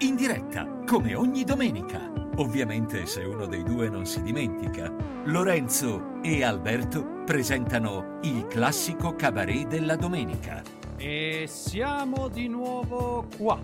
in diretta, come ogni domenica. Ovviamente se uno dei due non si dimentica. Lorenzo e Alberto presentano il classico cabaret della domenica. E siamo di nuovo qua.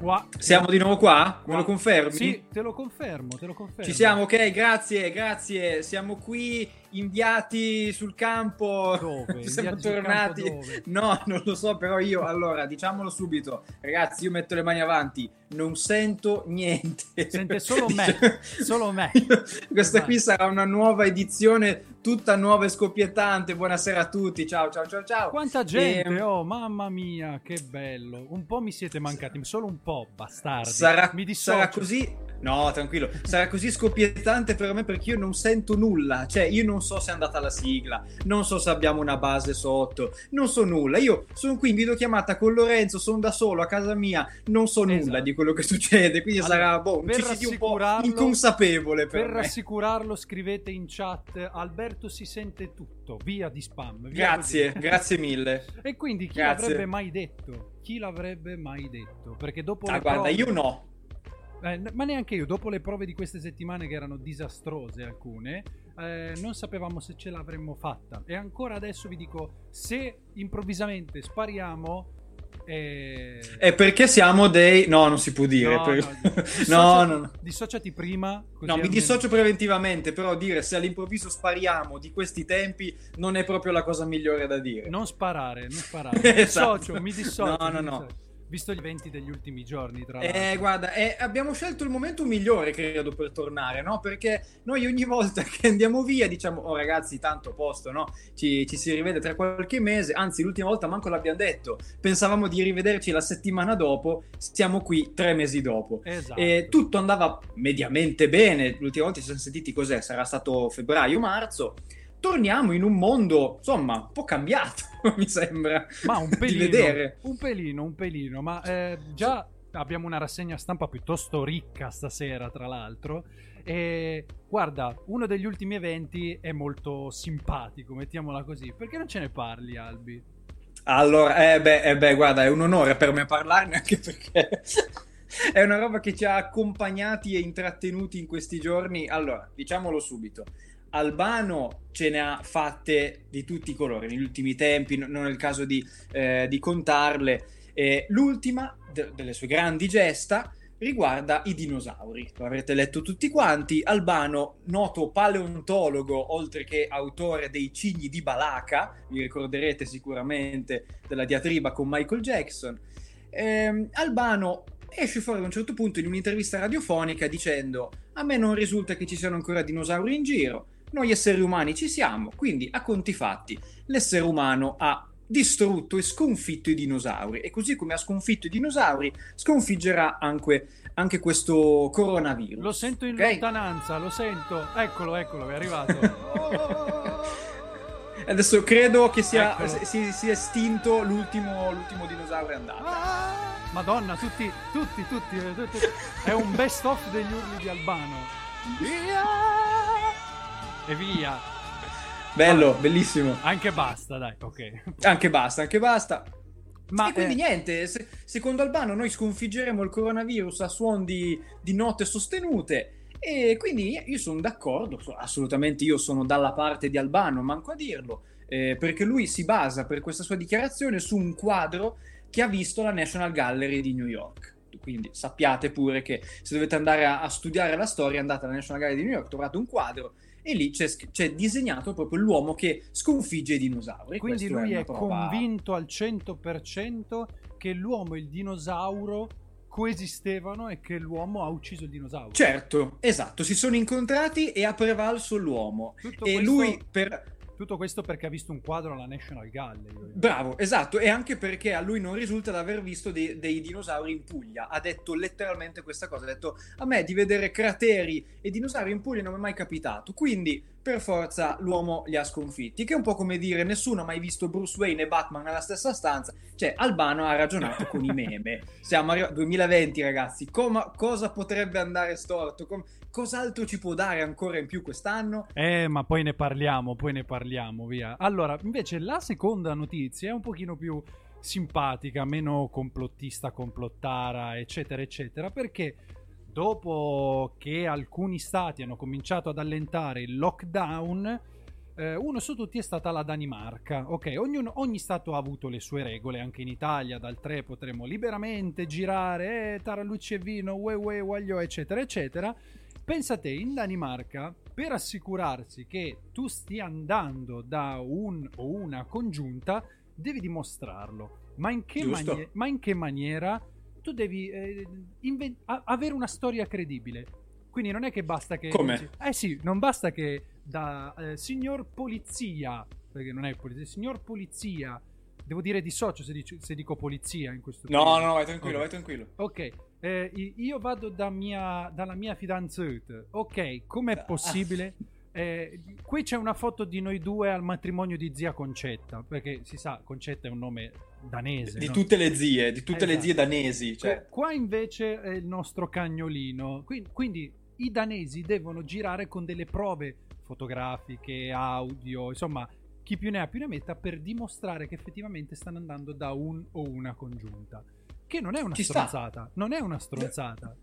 Qua. Siamo di nuovo qua? Me Qua. lo confermi? Sì, te lo confermo, te lo confermo. Ci siamo, ok, grazie, grazie. Siamo qui inviati sul campo. Dove? Siamo Inviati tornati. campo dove? No, non lo so, però io allora diciamolo subito, ragazzi. Io metto le mani avanti, non sento niente. Sente solo me, solo me. Questa qui sarà una nuova edizione, tutta nuova e scoppiettante. Buonasera a tutti, ciao, ciao, ciao, ciao. Quanta gente, Ehm, oh mamma mia, che bello. Un po' mi siete mancati, solo un po', bastardi. Sarà, mi dissocio. sarà così. No, tranquillo. Sarà così scoppiettante per me perché io non sento nulla. Cioè, io non so se è andata la sigla. Non so se abbiamo una base sotto. Non so nulla. Io sono qui in videochiamata con Lorenzo. Sono da solo a casa mia. Non so nulla Esatto. di quello che succede. Quindi Allora, sarà boh, un CCD un po' inconsapevole per, Per rassicurarlo, scrivete in chat: Alberto si sente tutto. Via di spam. via Grazie, così. grazie mille. E quindi chi Grazie. l'avrebbe mai detto? Chi l'avrebbe mai detto? Perché dopo Ah, guarda, prove- io no. Eh, ma neanche io, dopo le prove di queste settimane che erano disastrose alcune, eh, non sapevamo se ce l'avremmo fatta. E ancora adesso vi dico, se improvvisamente spariamo... eh, È perché siamo dei. No, non si può dire. no, per- no, no, no, no. Dissociati prima. No, mi dissocio preventivamente, però dire se all'improvviso spariamo di questi tempi non è proprio la cosa migliore da dire. Non sparare, non sparare. Mi Esatto. dissocio, mi dissocio. No, no, mi no. Visto gli eventi degli ultimi giorni, tra Eh, l'altro. guarda, eh, abbiamo scelto il momento migliore, credo, per tornare, no? Perché noi ogni volta che andiamo via diciamo, oh ragazzi, tanto posto, no? Ci, ci si rivede tra qualche mese, anzi l'ultima volta manco l'abbiamo detto, pensavamo di rivederci la settimana dopo, siamo qui tre mesi dopo. Esatto. E tutto andava mediamente bene. L'ultima volta ci siamo sentiti cos'è? Sarà stato febbraio-marzo. Torniamo in un mondo, insomma, un po' cambiato, mi sembra. Ma un di pelino, vedere. un pelino, un pelino, ma eh, già abbiamo una rassegna stampa piuttosto ricca stasera, tra l'altro. E guarda, uno degli ultimi eventi è molto simpatico, mettiamola così. Perché non ce ne parli, Albi? Allora, eh beh, eh beh, guarda, è un onore per me parlarne anche perché è una roba che ci ha accompagnati e intrattenuti in questi giorni. Allora, diciamolo subito. Albano ce ne ha fatte di tutti i colori negli ultimi tempi, no- non è il caso di, eh, di contarle. Eh, l'ultima de- delle sue grandi gesta riguarda i dinosauri. Lo avrete letto tutti quanti. Albano, noto paleontologo, oltre che autore dei cigni di Balaka, vi ricorderete sicuramente della diatriba con Michael Jackson. Ehm, Albano esce fuori a un certo punto in un'intervista radiofonica dicendo: A me non risulta che ci siano ancora dinosauri in giro. Noi esseri umani ci siamo, quindi a conti fatti, l'essere umano ha distrutto e sconfitto i dinosauri e così come ha sconfitto i dinosauri sconfiggerà anche, anche questo coronavirus. Lo sento in Ok? lontananza, lo sento. Eccolo, eccolo, è arrivato. Adesso credo che sia, si, sia estinto l'ultimo, l'ultimo dinosauro è andato. Madonna, tutti, tutti, tutti, tutti. È un best of degli urli di Albano. Via! E via. Bello, bellissimo. Anche basta, dai, ok. Anche basta, anche basta. Ma e quindi eh, niente, se- secondo Albano noi sconfiggeremo il coronavirus a suon di, di note sostenute e quindi io sono d'accordo, so- assolutamente io sono dalla parte di Albano, manco a dirlo, eh, perché lui si basa per questa sua dichiarazione su un quadro che ha visto la National Gallery di New York. Quindi sappiate pure che se dovete andare a, a studiare la storia andate alla National Gallery di New York, trovate un quadro e lì c'è, c'è disegnato proprio l'uomo che sconfigge i dinosauri. quindi Questo lui una è prova- convinto al 100% che l'uomo e il dinosauro coesistevano e che l'uomo ha ucciso il dinosauro. Certo, esatto, si sono incontrati e ha prevalso l'uomo. Tutto e questo- lui per... Tutto questo perché ha visto un quadro alla National Gallery. Bravo, esatto, e anche perché a lui non risulta di aver visto dei, dei dinosauri in Puglia. Ha detto letteralmente questa cosa, ha detto a me di vedere crateri e dinosauri in Puglia non mi è mai capitato, quindi per forza l'uomo li ha sconfitti, che è un po' come dire nessuno ha mai visto Bruce Wayne e Batman nella stessa stanza, cioè Albano ha ragionato con i meme. Siamo arrivati 2020 ragazzi, Come- cosa potrebbe andare storto? Com- cos'altro ci può dare ancora in più quest'anno? Eh, ma poi ne parliamo, poi ne parliamo, via. Allora, invece la seconda notizia è un pochino più simpatica, meno complottista, complottara, eccetera, eccetera, perché dopo che alcuni stati hanno cominciato ad allentare il lockdown, eh, uno su tutti è stata la Danimarca. Ok, ognuno, ogni stato ha avuto le sue regole, anche in Italia dal 3 potremo liberamente girare, eh, tarallucci e vino, ue ue, guaglio, eccetera, eccetera. Pensa te, in Danimarca, per assicurarsi che tu stia andando da un o una congiunta, devi dimostrarlo. Ma in che, manie- ma in che maniera? Tu devi eh, inven- a- avere una storia credibile. Quindi non è che basta che... Come? Eh sì, non basta che da eh, signor polizia, perché non è polizia, signor polizia, devo dire di socio se, dici- se dico polizia in questo No, periodo. no, vai tranquillo, Ok. vai tranquillo. Ok, eh, io vado da mia, dalla mia fidanzata. Ok, com'è Ah. possibile? Eh, qui c'è una foto di noi due al matrimonio di zia Concetta, perché si sa, Concetta è un nome danese. Di no? tutte le zie, di tutte le Esatto. zie danesi. Cioè, Qua- invece è il nostro cagnolino. Qui- Quindi, i danesi devono girare con delle prove fotografiche, audio, insomma, chi più ne ha più ne metta per dimostrare che effettivamente stanno andando da un o una congiunta. Che non è una Ci sta. stronzata, non è una stronzata.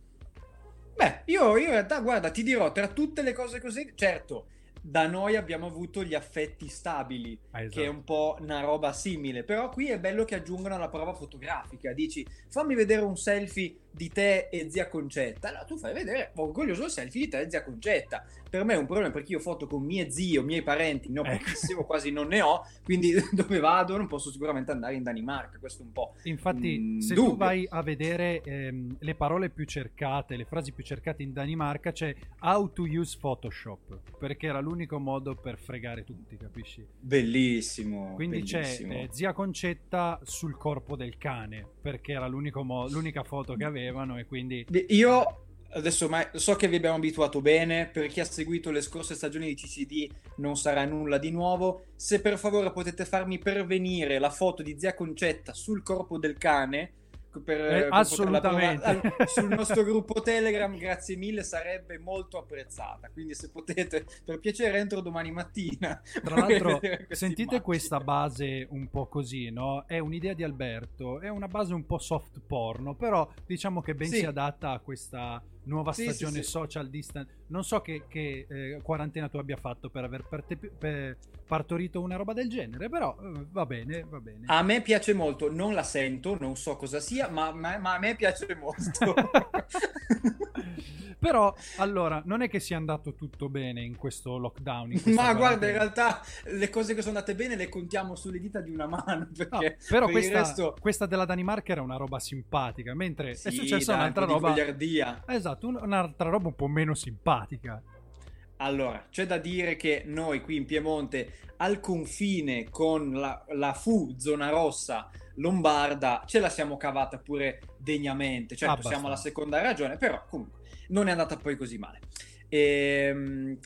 Io, io in realtà, guarda, ti dirò, tra tutte le cose così, certo, da noi abbiamo avuto gli affetti stabili, Ah, esatto. che è un po' una roba simile, però qui è bello che aggiungano la prova fotografica, dici, fammi vedere un selfie di te e zia Concetta, allora tu fai vedere, orgoglioso il selfie di te e zia Concetta, per me è un problema perché io foto con mie zie o miei parenti, ne ho Ecco. pochissimo, quasi non ne ho, quindi dove vado non posso sicuramente andare in Danimarca, questo è un po'... Infatti, Mm, se tu dubbio. vai a vedere ehm, le parole più cercate, le frasi più cercate in Danimarca, c'è how to use Photoshop, perché era l'unico modo per fregare tutti, capisci? Bellissimo. Quindi bellissimo. c'è eh, zia Concetta sul corpo del cane, perché era l'unico mo- l'unica foto che avevano e quindi... Io adesso ma so che vi abbiamo abituato bene, per chi ha seguito le scorse stagioni di CCD non sarà nulla di nuovo. Se per favore potete farmi pervenire la foto di zia Concetta sul corpo del cane per, Eh, per assolutamente. sul nostro gruppo Telegram, grazie mille, sarebbe molto apprezzata. Quindi se potete, per piacere, entro domani mattina. Tra l'altro, sentite immagine. questa base un po' così, no? È un'idea di Alberto, è una base un po' soft porno, però diciamo che ben Sì. si adatta a questa nuova Sì, sì, stagione sì. social distance. Non so che, che, eh, quarantena tu abbia fatto per aver parte- per- partorito una roba del genere, però eh, va bene, va bene. A me piace molto, non la sento, non so cosa sia, ma, ma- ma a me piace molto. Però, allora, non è che sia andato tutto bene in questo lockdown. in ma guarda, in realtà le cose che sono andate bene le contiamo sulle dita di una mano. No, Perché però per questa, resto... questa della Danimarca era una roba simpatica, mentre Sì, è successa un'altra roba. goliardia. Un- un'altra roba un po' meno simpatica. Allora, c'è da dire che noi qui in Piemonte, al confine con la, la FU, zona rossa, lombarda, ce la siamo cavata pure degnamente. Certo, Abbastanza. siamo alla seconda ragione, però comunque non è andata poi così male. Ehm,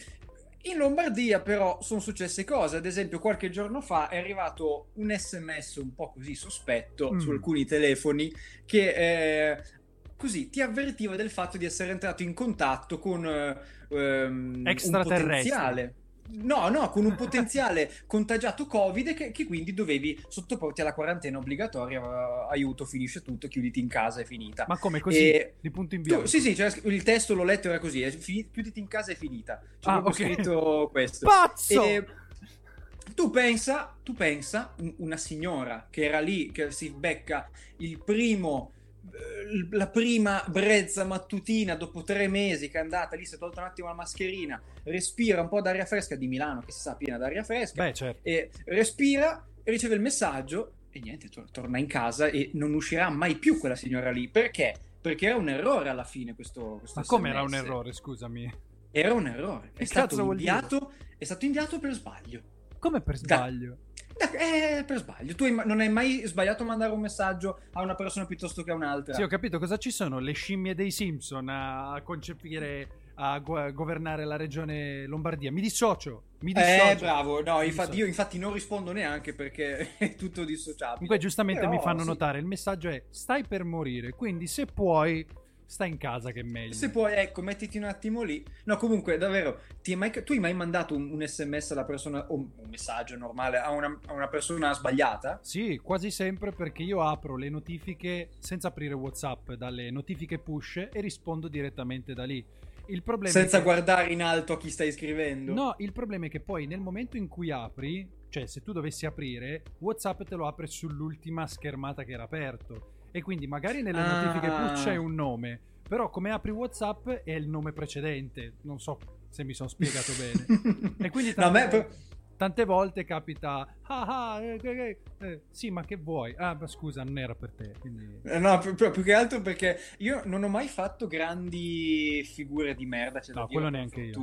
in Lombardia però sono successe cose, ad esempio qualche giorno fa è arrivato un sms un po' così sospetto Mm. su alcuni telefoni che eh, così ti avvertiva del fatto di essere entrato in contatto con eh, ehm, un potenziale no no con un potenziale contagiato covid che, che quindi dovevi sottoporti alla quarantena obbligatoria eh, aiuto finisce tutto chiuditi in casa è finita Ma come così? E- Di punto in tu- bianco. sì sì c'era scr- il testo l'ho letto era così è chiuditi in casa è finita c'è Ah, proprio ok. scritto questo Pazzo! e tu pensa, tu pensa, un- una signora che era lì, che si becca il primo, la prima brezza mattutina dopo tre mesi che è andata lì, si è tolta un attimo la mascherina, respira un po' d'aria fresca di Milano, che si sa piena d'aria fresca, Beh, certo. e respira, riceve il messaggio e niente, tor- torna in casa e non uscirà mai più quella signora lì. Perché? Perché era un errore alla fine questo, questo Ma come era un errore, scusami? Era un errore. È stato, inviato, è stato inviato per sbaglio. Come per Da- sbaglio? Eh, per sbaglio. Tu non hai mai sbagliato a mandare un messaggio a una persona piuttosto che a un'altra. Sì, ho capito cosa ci sono le scimmie dei Simpson a concepire, a go- governare la regione Lombardia. Mi dissocio, mi dissocio. eh, bravo. No, infatti, io infatti non rispondo neanche perché è tutto dissociabile. Comunque, giustamente Però, mi fanno sì. notare: il messaggio è stai per morire. Quindi, se puoi, sta in casa che è meglio. Se puoi, ecco, mettiti un attimo lì. No, comunque, davvero, mai- tu hai mai mandato un, un sms alla persona, o un messaggio normale, a una, a una persona sbagliata? Sì, quasi sempre perché io apro le notifiche senza aprire WhatsApp dalle notifiche push e rispondo direttamente da lì. Il problema Senza che... guardare in alto a chi stai scrivendo? No, il problema è che poi nel momento in cui apri, cioè se tu dovessi aprire, WhatsApp te lo apre sull'ultima schermata che era aperto. E quindi magari nelle Ah. notifiche push c'è un nome, però come apri WhatsApp è il nome precedente. Non so se mi sono spiegato bene. E quindi No, a tante, me- tante volte capita, ah, ah, eh, eh, eh, sì, ma che vuoi? Ah, ma scusa, non era per te. Quindi... Eh, No, più, più- che altro perché io non ho mai fatto grandi figure di merda, da No, quello neanche io.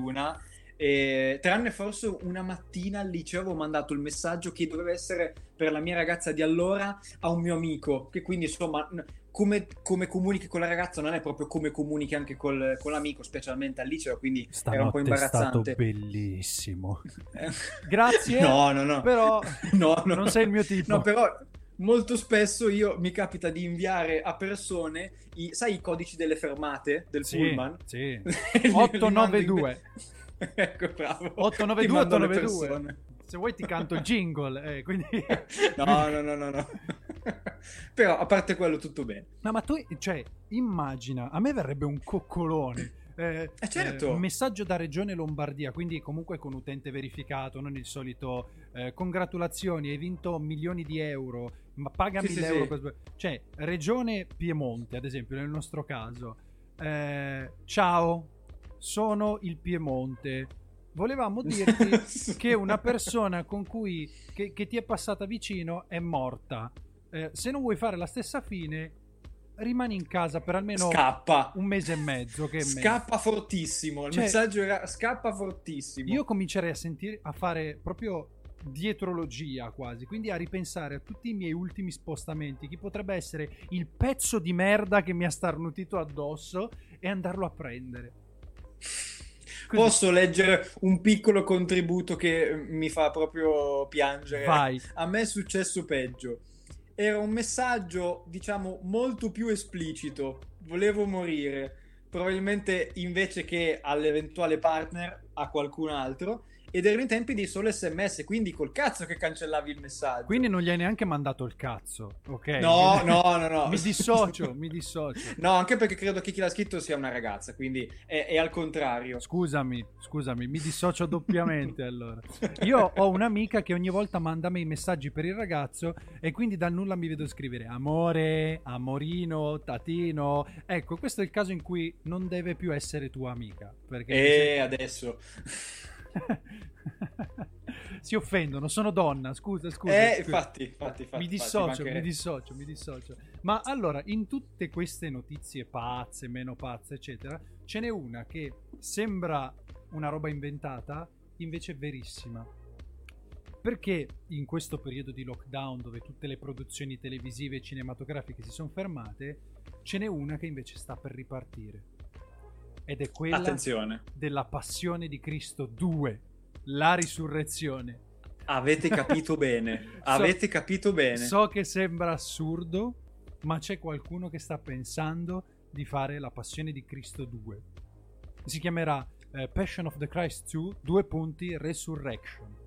Fortuna. E, tranne forse una mattina al liceo avevo mandato il messaggio che doveva essere per la mia ragazza di allora a un mio amico, che quindi insomma come, come comunichi con la ragazza non è proprio come comunichi anche col- con l'amico, specialmente al liceo, quindi era un po' Stanotte è stato imbarazzante. bellissimo. Eh, Grazie, No, no, no. però No, no. non sei il mio tipo. No, però molto spesso io mi capita di inviare a persone i, sai i codici delle fermate del Sì, pullman? sì. Li- li mando in- 892. ecco, bravo. 892, Ti mando alle 892. persone. Se vuoi ti canto il jingle, eh, quindi... No, no, no, no, no. Però a parte quello tutto bene. No, ma tu, cioè, immagina, a me verrebbe un coccolone. Eh, Eh, certo. eh, un messaggio da Regione Lombardia, quindi comunque con utente verificato, non il solito eh, congratulazioni, hai vinto milioni di euro, ma paga Sì, sì, 1000 euro sì. per... Cioè, Regione Piemonte, ad esempio, nel nostro caso. eh, ciao, sono il Piemonte. Volevamo dirti che una persona con cui che, che ti è passata vicino è morta. Eh, se non vuoi fare la stessa fine, rimani in casa per almeno Scappa. un mese e mezzo. Che. Scappa fortissimo. Il Cioè, messaggio era scappa fortissimo. Io comincerei a sentire a fare proprio dietrologia quasi, quindi a ripensare a tutti i miei ultimi spostamenti, chi potrebbe essere il pezzo di merda che mi ha starnutito addosso e andarlo a prendere. Posso leggere un piccolo contributo che mi fa proprio piangere? Vai. A me è successo peggio. Era un messaggio, diciamo, molto più esplicito. Volevo morire. Probabilmente invece che all'eventuale partner, a qualcun altro. Ed erano i tempi di solo sms, quindi col cazzo che cancellavi il messaggio. Quindi non gli hai neanche mandato il cazzo, ok? No, no, no, no. mi dissocio, mi dissocio. No, anche perché credo che chi l'ha scritto sia una ragazza, quindi è, è al contrario. Scusami, scusami, mi dissocio doppiamente allora. Io ho un'amica che ogni volta manda me i messaggi per il ragazzo e quindi dal nulla mi vedo scrivere amore, amorino, tatino. Ecco, questo è il caso in cui non deve più essere tua amica. Perché E adesso... si offendono, sono donna, scusa, scusa. eh, scusa. infatti, infatti, infatti. mi dissocio, mi dissocio, mi dissocio. Ma allora, in tutte queste notizie pazze, meno pazze, eccetera, ce n'è una che sembra una roba inventata, invece è verissima. Perché in questo periodo di lockdown, dove tutte le produzioni televisive e cinematografiche si sono fermate, ce n'è una che invece sta per ripartire. Ed è quella Attenzione. della Passione di Cristo 2, la risurrezione. Avete capito bene. Avete capito bene. So che sembra assurdo, ma c'è qualcuno che sta pensando di fare la Passione di Cristo 2. Si chiamerà eh, Passion of the Christ 2, due punti, Resurrection.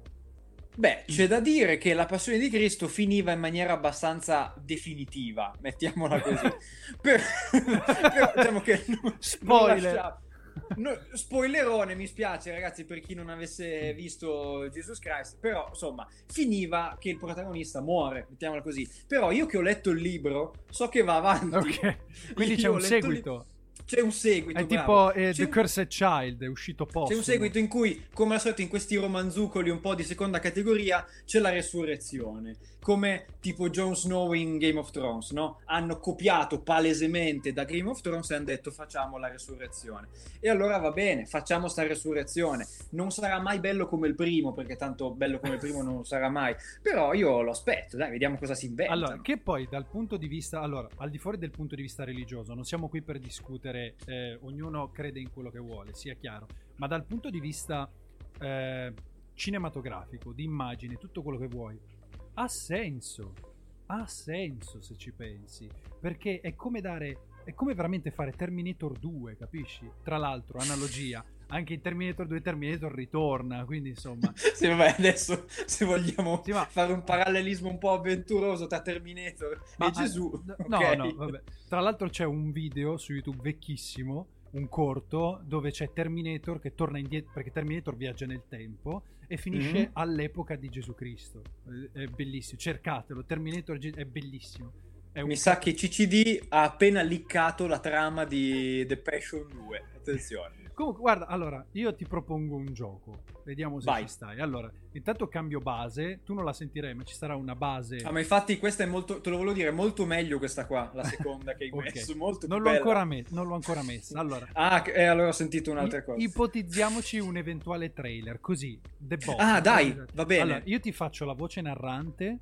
Beh, c'è da dire che la passione di Cristo finiva in maniera abbastanza definitiva, mettiamola così. Per- però diciamo che non- Spoiler. no, spoilerone, mi spiace ragazzi per chi non avesse visto Jesus Christ, però insomma, finiva che il protagonista muore, mettiamola così. Però io che ho letto il libro, so che va avanti. Ok, quindi c'è Io un seguito. C'è un seguito, È tipo eh, The Cursed Child, è uscito posto. C'è un seguito in cui, come al solito, in questi romanzucoli un po' di seconda categoria c'è la resurrezione. Come tipo Jon Snow in Game of Thrones, no? Hanno copiato palesemente da Game of Thrones e hanno detto facciamo la resurrezione. E allora va bene, facciamo sta resurrezione. Non sarà mai bello come il primo, perché tanto bello come il primo non sarà mai. Però io lo aspetto, dai, vediamo cosa si inventa. Allora, che poi dal punto di vista, allora, al di fuori del punto di vista religioso, non siamo qui per discutere, eh, ognuno crede in quello che vuole, sia chiaro, ma dal punto di vista eh, cinematografico, di immagine, tutto quello che vuoi, ha senso, ha senso se ci pensi, perché è come dare è come veramente fare Terminator 2, capisci? Tra l'altro, analogia. Anche in Terminator 2 Terminator ritorna, quindi insomma... sì, vabbè, adesso se vogliamo Sì, ma- fare un parallelismo un po' avventuroso tra Terminator Ma- e Gesù. No, ok? no, vabbè. Tra l'altro c'è un video su YouTube vecchissimo, un corto, dove c'è Terminator che torna indietro, perché Terminator viaggia nel tempo e finisce Mhm. all'epoca di Gesù Cristo. È bellissimo, cercatelo, Terminator è bellissimo. Un- Mi sa che CCD ha appena liccato la trama di The Passion 2. Attenzione. Comunque, guarda, allora, io ti propongo un gioco. Vediamo se Vai. ci stai. Allora, intanto cambio base. Tu non la sentirai, ma ci sarà una base. Ah, ma infatti questa è molto, te lo volevo dire, molto meglio questa qua, la seconda che hai Ok. messo, molto non, l'ho ancora me- non l'ho ancora messa. Allora, Ah, eh, allora ho sentito un'altra i- cosa. ipotizziamoci un eventuale trailer. Così, The Boss. Ah, dai, va bene. Allora, io ti faccio la voce narrante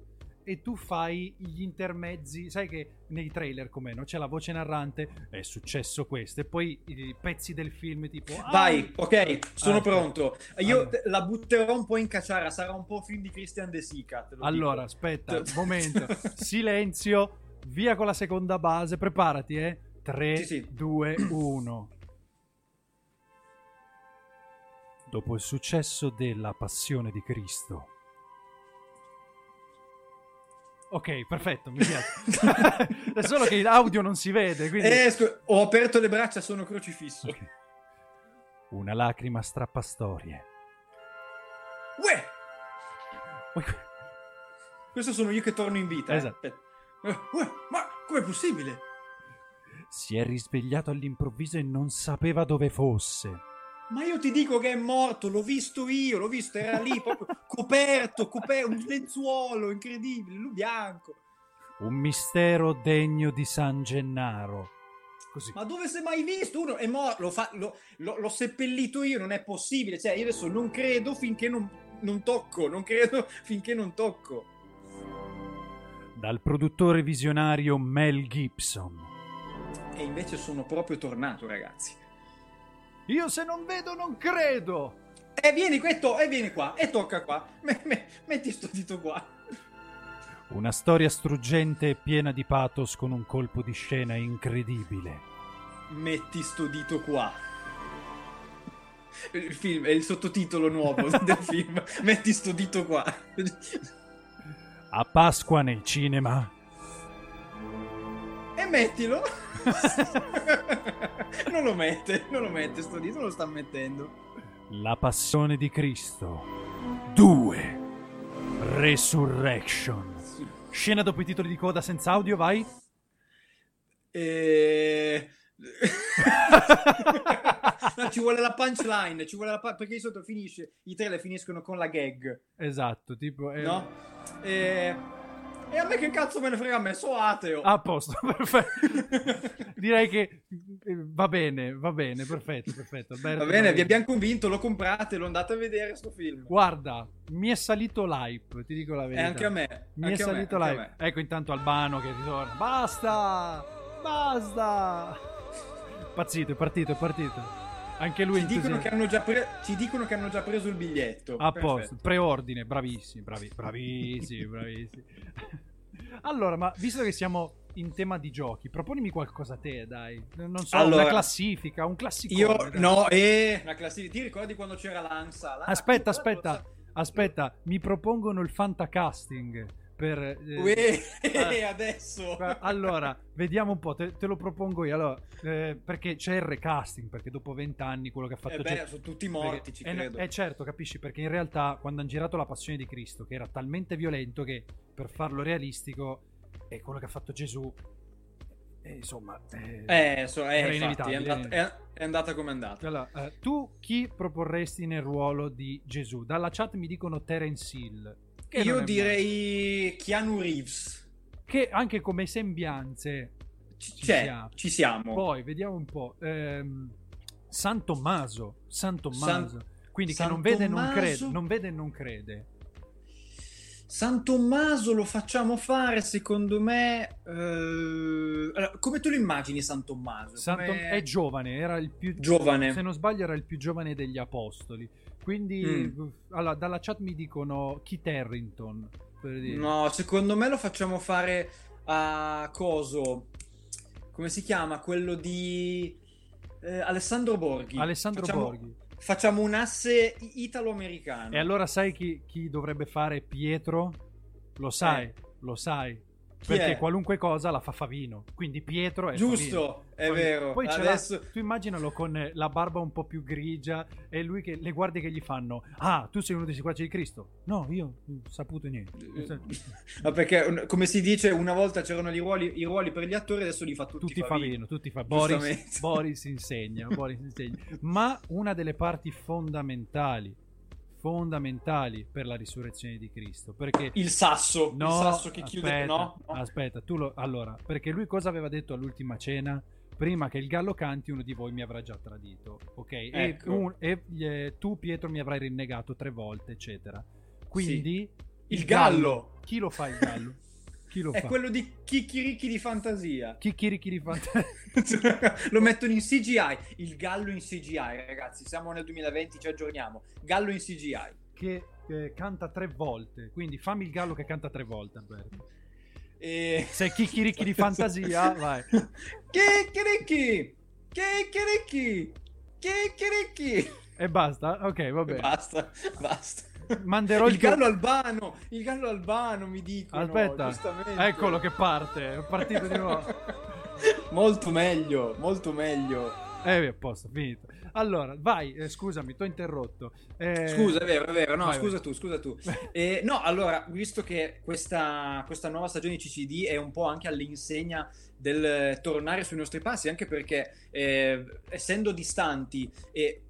e tu fai gli intermezzi. Sai che nei trailer com'è, no? C'è la voce narrante, è successo questo, e poi i pezzi del film tipo... "Ah, Vai, ok, sono Ah, pronto. Io Allora. la butterò un po' in cacciara, sarà un po' film di Christian De Sica. Allora, dico. aspetta, un momento. Silenzio, via con la seconda base, preparati, eh. 3, Sì, sì. 2, 1. Dopo il successo della Passione di Cristo. Ok, perfetto, mi piace. È solo che in audio non si vede, quindi... Eh, scu- ho aperto le braccia, sono crocifisso. Ok. Una lacrima strappa storie. Uè, Ui, questo sono io che torno in vita. eh. Esatto. Eh, uè, ma com'è possibile? Si è risvegliato all'improvviso e non sapeva dove fosse. Ma io ti dico che è morto, l'ho visto io, l'ho visto, era lì proprio coperto, coperto, un lenzuolo incredibile, lui bianco. Un mistero degno di San Gennaro. Così. Ma dove si è mai visto? Uno è morto, l'ho, fa- l'ho- l'ho- l'ho seppellito io, non è possibile. Cioè, io adesso non credo finché non, non tocco, non credo finché non tocco. Dal produttore visionario Mel Gibson. E invece sono proprio tornato, ragazzi. Io se non vedo non credo. E vieni, qui, e to- e vieni qua, e tocca qua. Me- me- metti sto dito qua. Una storia struggente e piena di pathos con un colpo di scena incredibile. Metti sto dito qua. Il film è il sottotitolo nuovo del film. Metti sto dito qua. A Pasqua nel cinema. E mettilo. non lo mette, non lo mette sto dito, lo sta mettendo. La passione di Cristo. 2. Resurrection. Scena dopo i titoli di coda senza audio, vai. E... no, ci vuole la punchline, ci vuole la pu- perché di solito finisce, i trailer finiscono con la gag, Esatto, tipo... eh, no? E... e a me che cazzo me ne frega a me, so ateo. A posto, perfetto. Direi che eh, va bene, va bene, perfetto, perfetto. Alberto, Va bene, vi abbiamo convinto, lo comprate, lo andate a vedere sto film. Guarda, mi è salito l'hype, ti dico la E verità. anche a me. Mi è anche me, salito a l'hype. me. Ecco intanto Albano che ritorna. Basta! Basta! Pazzito, è partito, è partito. Anche lui Ci dicono, che hanno già pre- ci dicono che hanno già preso il biglietto. A Perfetto. posto, preordine, bravissimi, bravi, bravissimi, bravissimi. Allora, ma visto che siamo in tema di giochi, proponimi qualcosa a te, dai. Non so, Allora, una classifica, un classico. Io, no, eh, la classifica. Ti ricordi quando c'era l'ANSA? L'ANSA- Aspetta, aspetta, aspetta, mi propongono il fantacasting per... eh, Uè, eh, adesso. Allora, vediamo un po', te, te lo propongo io. Allora, eh, perché c'è il recasting, perché dopo vent'anni quello che ha fatto... Eh beh, Ge- sono tutti morti, perché- ci eh, credo. Eh certo, capisci, perché in realtà quando hanno girato La Passione di Cristo, che era talmente violento che per farlo realistico, è quello che ha fatto Gesù, eh, insomma... eh, Eh, so, eh, infatti, è inevitabile, andata, è- è andata come è andata. Allora, eh, tu chi proporresti nel ruolo di Gesù? Dalla chat mi dicono Terence Hill. Io è male. direi Keanu Reeves. Che anche come sembianze Ci c'è, siamo. ci siamo. Poi vediamo un po'. Ehm, San Tommaso. San Tommaso. San- Quindi San che non vede e non Tommaso? crede. Non vede e non crede. San Tommaso lo facciamo fare, secondo me. eh, allora, come tu lo immagini, San Tommaso? San Tom- è giovane, era il più giovane. Se non sbaglio era il più giovane degli apostoli. Quindi Mm. allora, dalla chat mi dicono Kit Harrington. Dire. No, secondo me lo facciamo fare a Coso. come si chiama? Quello di eh, Alessandro Borghi. Alessandro Facciamo- Borghi. Facciamo un asse italo-americano. E allora sai chi, chi dovrebbe fare Pietro? Lo sai, Eh. lo sai. Perché qualunque cosa la fa Favino. Quindi Pietro è Favino. Giusto, è Favino. vero. Poi Adesso... tu immaginalo con eh, la barba un po' più grigia e lui che le guardie che gli fanno. Ah, tu sei uno dei seguaci di Cristo. No, io non ho saputo niente. Ma perché, come si dice, una volta c'erano i ruoli, i ruoli per gli attori, adesso li fa tutti, Tutti Favino. Favino, tutti fa Boris. Boris insegna, Boris insegna. Ma una delle parti fondamentali, fondamentali per la risurrezione di Cristo, perché Il sasso, No, il sasso che chiude... aspetta, No? No? aspetta, tu lo... Allora, perché lui cosa aveva detto all'ultima cena? Prima che il gallo canti, uno di voi mi avrà già tradito, ok? E, Ecco. un- e, eh, tu, Pietro, mi avrai rinnegato tre volte, eccetera. Quindi... Il gallo! Chi lo fa il gallo? Chi lo È fa? quello di Chicchirichi di fantasia. Chicchirichi di fantasia. Lo mettono in CGI. Il gallo in CGI, ragazzi. Siamo nel 2020, ci aggiorniamo. Gallo in CGI. che eh, canta tre volte. Quindi fammi il gallo che canta tre volte, Alberto. E... Se chicchirichi di fantasia, vai. Chicchirichi! Chicchirichi! Chicchirichi! E basta? Ok, va bene. Basta, basta. Manderò il il gallo albano, il gallo albano mi dicono. Aspetta, eccolo che parte. È partito di nuovo. molto meglio, molto meglio. Eh, a posto, finito. Allora, vai, eh, scusami, ti ho interrotto. Eh, Scusa, è vero, è vero. No, vai, scusa vai. tu, scusa tu. Eh, no, allora, visto che questa, questa nuova stagione di CCD è un po' anche all'insegna del tornare sui nostri passi, anche perché eh, essendo distanti e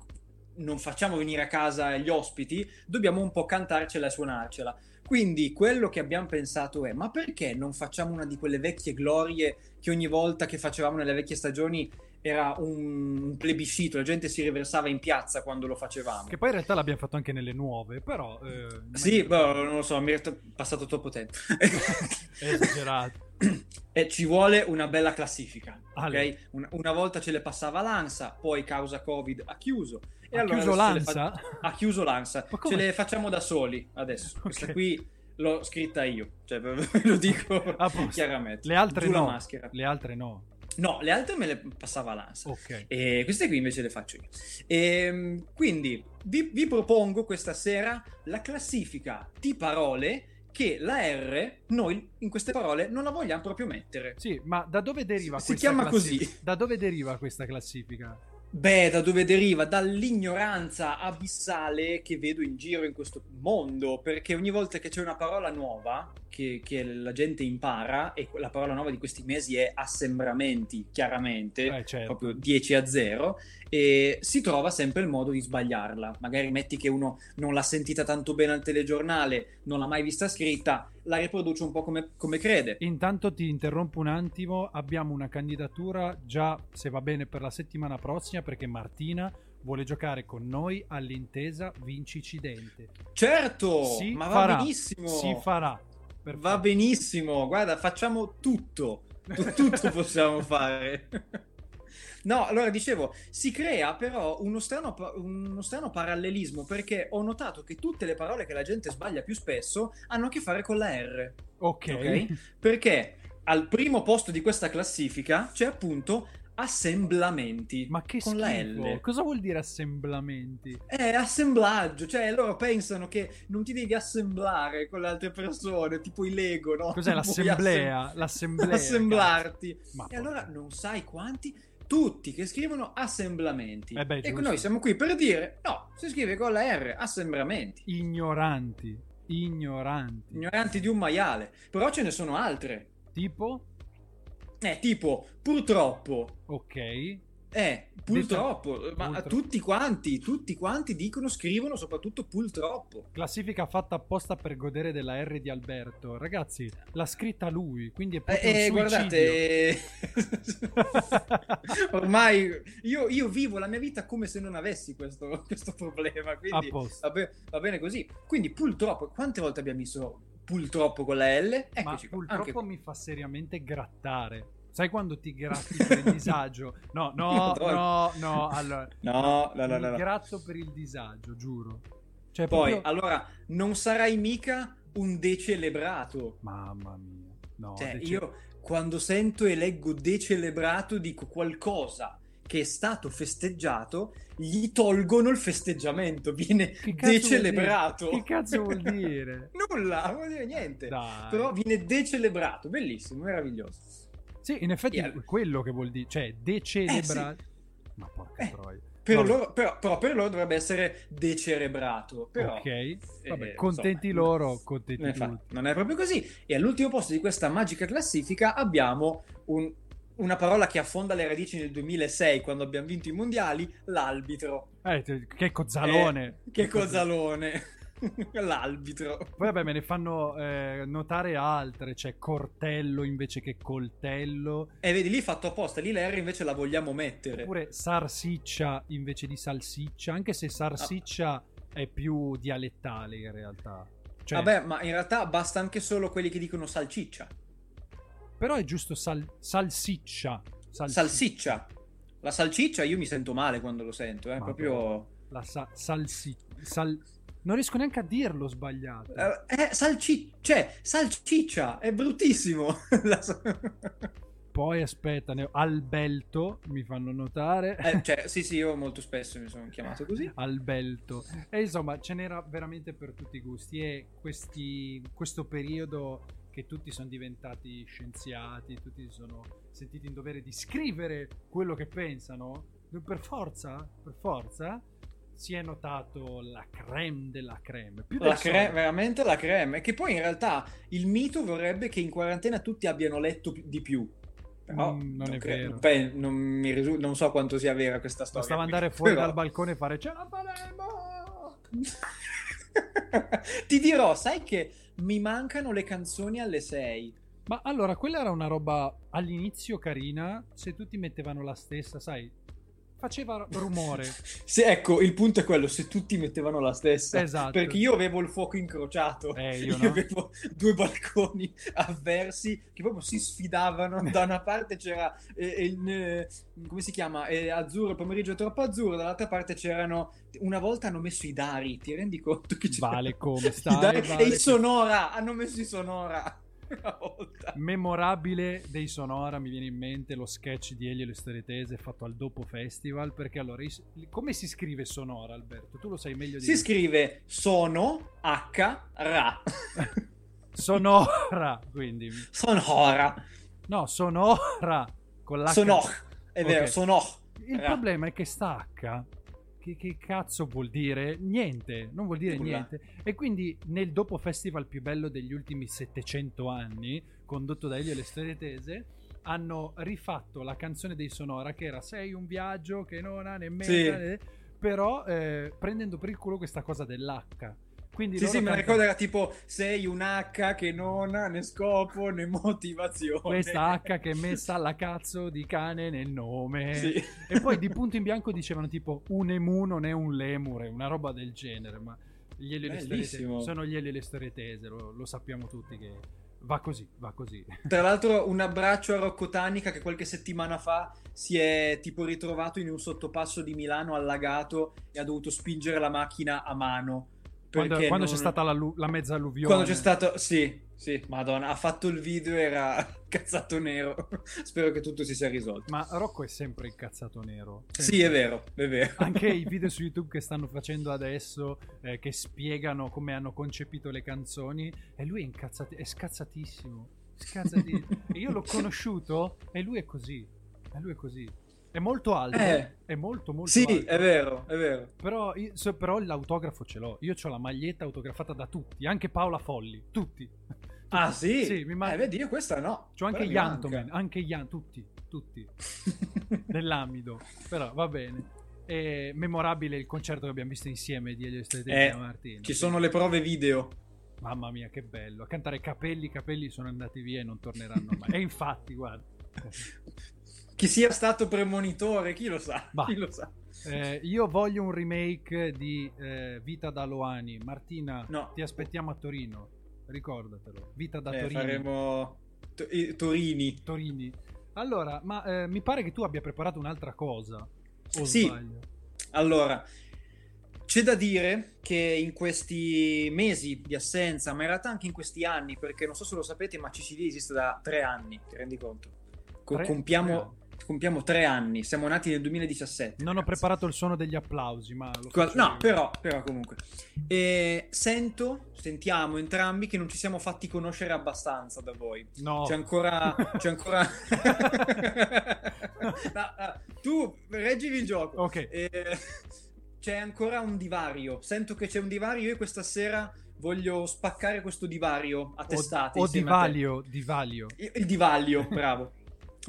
non facciamo venire a casa gli ospiti, dobbiamo un po' cantarcela e suonarcela. Quindi quello che abbiamo pensato è: ma perché non facciamo una di quelle vecchie glorie che ogni volta che facevamo nelle vecchie stagioni era un, plebiscito, la gente si riversava in piazza quando lo facevamo? Che poi in realtà l'abbiamo fatto anche nelle nuove, però... eh, Sì, boh, non lo so, mi è passato troppo tempo. Esagerato. e ci vuole una bella classifica, Ale. ok? Una, una volta ce le passava l'ANSA, poi causa Covid ha chiuso. E Ha allora chiuso l'ANSA? fa- Ha chiuso l'ANSA. Ce le facciamo da soli adesso. Ok. Questa qui l'ho scritta io, cioè lo dico chiaramente. Le altre Giù no. la maschera. Le altre no. No, le altre me le passava l'ANSA. Ok. E queste qui invece le faccio io. Ehm, quindi vi, vi propongo questa sera la classifica di parole che la R, noi in queste parole non la vogliamo proprio mettere. Sì, ma da dove deriva Si questa chiama classifica? così. Da dove deriva questa classifica? Beh, da dove deriva? Dall'ignoranza abissale che vedo in giro in questo mondo, perché ogni volta che c'è una parola nuova che, che la gente impara, e la parola nuova di questi mesi è assembramenti, chiaramente, Eh, certo. proprio 10 a 0, e si trova sempre il modo di sbagliarla. Magari metti che uno non l'ha sentita tanto bene al telegiornale, non l'ha mai vista scritta, la riproduce un po' come, come crede. Intanto ti interrompo un attimo, abbiamo una candidatura già, se va bene, per la settimana prossima perché Martina vuole giocare con noi all'intesa Vincicidente. Certo, Si ma farà, va benissimo. Si farà. Va Perfetto. benissimo, guarda, facciamo tutto. Tu- Tutto possiamo fare. No, allora dicevo, si crea però uno strano, uno strano parallelismo perché ho notato che tutte le parole che la gente sbaglia più spesso hanno a che fare con la R. Ok. Ok? Perché al primo posto di questa classifica c'è appunto assemblamenti Ma che con schifo. la L. Cosa vuol dire assemblamenti? È assemblaggio, cioè loro pensano che non ti devi assemblare con le altre persone, tipo i Lego, no? Cos'è l'assemblea? assem- L'assemblea. assemblarti. Ma E allora non sai quanti, tutti che scrivono assemblamenti. Eh beh, e noi siamo qui per dire, no, si scrive con la R, assembramenti. Ignoranti. Ignoranti. Ignoranti di un maiale. Però ce ne sono altre. Tipo? Eh, tipo, purtroppo. Ok. Eh, purtroppo, ma purtroppo. tutti quanti, tutti quanti dicono, scrivono soprattutto purtroppo. Classifica fatta apposta per godere della R di Alberto. Ragazzi, l'ha scritta lui, quindi è Eh, proprio eh, suicidio. guardate, ormai io, io vivo la mia vita come se non avessi questo, questo problema, quindi va, be- va bene così. Quindi purtroppo, quante volte abbiamo messo purtroppo con la L? Ma Eccoci qua, purtroppo anche mi fa seriamente grattare. Sai quando ti gratti per il disagio? No, no, no, no. Allora, No, no, no, no, no. gratto per il disagio, giuro. Cioè, Poi, proprio- allora, non sarai mica un decelebrato. Mamma mia. No, Cioè, dece- io quando sento e leggo decelebrato dico qualcosa che è stato festeggiato, gli tolgono il festeggiamento, viene decelebrato. Che cazzo vuol dire? Nulla, vuol dire niente. Dai. Però viene decelebrato, bellissimo, meraviglioso. Sì, in effetti Yeah. è quello che vuol dire, cioè decelebrato. Ma porca Eh, troia. Per loro, però, però per loro dovrebbe essere decerebrato. Però, ok, vabbè, eh, contenti insomma, loro, contenti non è, non è proprio così. E all'ultimo posto di questa magica classifica abbiamo un- una parola che affonda le radici nel 2006, quando abbiamo vinto i mondiali, l'arbitro. Eh, che cozzalone. Eh, che cozzalone. l'arbitro. Poi vabbè, me ne fanno eh, notare altre, c'è cortello invece che coltello, E vedi, lì fatto apposta, lì la R invece la vogliamo mettere. oppure sarsiccia invece di salsiccia, anche se sarsiccia è più dialettale in realtà. Cioè, Vabbè, ma in realtà basta anche solo quelli che dicono salciccia. Però è giusto sal- salsiccia. Salsiccia. Salsiccia. La salciccia io mi sento male quando lo sento, eh, proprio... La sa- salsi- sal- Non riesco neanche a dirlo sbagliato. Eh, eh, salci- cioè, salciccia, è bruttissimo. La sa- Poi aspetta, ne Albelto mi fanno notare. Eh, cioè, sì, sì, io molto spesso mi sono chiamato così. Albelto. E insomma, ce n'era veramente per tutti i gusti. E questi, questo periodo che tutti sono diventati scienziati, tutti si sono sentiti in dovere di scrivere quello che pensano, per forza, per forza, si è notato la creme della creme. Più La cre- solito. veramente la creme. E che poi in realtà il mito vorrebbe che in quarantena tutti abbiano letto di più. Però Mm, non è cre- vero. pe- non, mi risu- non so quanto sia vera questa storia. Bastava andare fuori Però- dal balcone e fare la faremo! Ti dirò, sai che mi mancano le canzoni alle 6. Ma allora, quella era una roba all'inizio carina, se tutti mettevano la stessa, sai, faceva rumore. Se, ecco, il punto è quello, se tutti mettevano la stessa. Esatto. Perché io avevo il fuoco incrociato. Eh, io no. avevo due balconi avversi che proprio si sfidavano. Da una parte c'era eh, il, eh, come si chiama? Eh, azzurro, il pomeriggio è troppo azzurro, dall'altra parte c'erano una volta hanno messo i Dari, ti rendi conto che c'era Vale come stai, Dari vale e i Sonora, hanno messo i Sonora una volta. Memorabile dei Sonora, mi viene in mente lo sketch di Elio e le storie tese fatto al Dopo Festival, perché allora, come si scrive Sonora, Alberto? Tu lo sai meglio di Si me. scrive Sono H Ra. Sonora, quindi. Sonora. No, Sonora, con l'H. Sono. È vero, Ok. sono. Il Ra. problema è che sta H, che, che cazzo vuol dire? Niente, non vuol dire Nulla. niente. E quindi nel dopo festival più bello degli ultimi 700 anni, condotto da Elio e le storie tese, hanno rifatto la canzone dei Sonora che era Sei un viaggio che non ha nemmeno... Sì. eh", però eh, prendendo per il culo questa cosa dell'H. Quindi Sì, sì, mi cantano- ricordo era tipo sei un H che non ha né scopo né motivazione. Questa H che è messa alla cazzo di cane nel nome. Sì. E poi di punto in bianco dicevano tipo un emu non è un lemure, una roba del genere, ma gli Elio e le storie tese Bellissimo. sono gli Elio e le storie tese, lo, lo sappiamo tutti che va così, va così. Tra l'altro un abbraccio a Rocco Tanica che qualche settimana fa si è tipo ritrovato in un sottopasso di Milano allagato e ha dovuto spingere la macchina a mano. Quando, quando non- c'è stata la, la mezza alluvione. Quando c'è stato... Sì, sì, madonna, ha fatto il video era cazzato nero. Spero che tutto si sia risolto. Ma Rocco è sempre incazzato nero. Sì, è vero, è vero. Anche i video su YouTube che stanno facendo adesso, eh, che spiegano come hanno concepito le canzoni, e lui è incazzati- è scazzatissimo. Scazzati- e io l'ho conosciuto e lui è così. E lui è così. È molto alto. Eh. È molto, molto Sì, alto. è vero, è vero. Però, io- però l'autografo ce l'ho. Io ho la maglietta autografata da tutti, anche Paola Folli. Tutti. Ah, sì? Sì, mi manca. Eh, vedi, io questa no. C'ho anche gli Antomen, anche gli An- tutti, tutti. Dell'amido. Però va bene. È memorabile il concerto che abbiamo visto insieme di Elio Esteti Eh, Martino. Ci sono le prove video. Mamma mia, che bello. A cantare capelli, capelli sono andati via e non torneranno mai. e infatti, guarda. Chi sia stato premonitore, chi lo sa? Bah. Chi lo sa? Eh, io voglio un remake di eh, Vita da Loani. Martina, No. ti aspettiamo a Torino. Ricordatelo. Vita da Eh, Torino. faremo to- Torini. Torini. Allora, ma eh, mi pare che tu abbia preparato un'altra cosa. O Sì. sbaglio? Allora, C'è da dire che in questi mesi di assenza, ma in realtà anche in questi anni, perché non so se lo sapete, ma CCD esiste da tre anni, ti rendi conto? Co- compiamo, compiamo tre anni, siamo nati nel 2017. Non ho ragazzi. preparato il suono degli applausi, ma faccio No, però, però comunque. E sento, sentiamo entrambi che non ci siamo fatti conoscere abbastanza da voi. No. C'è ancora... C'è ancora... No, no, tu reggimi il gioco. Ok. Eh, c'è ancora un divario. Sento che c'è un divario. Io questa sera voglio spaccare questo divario a testate. O, o divaglio, divaglio. Il il divaglio, bravo.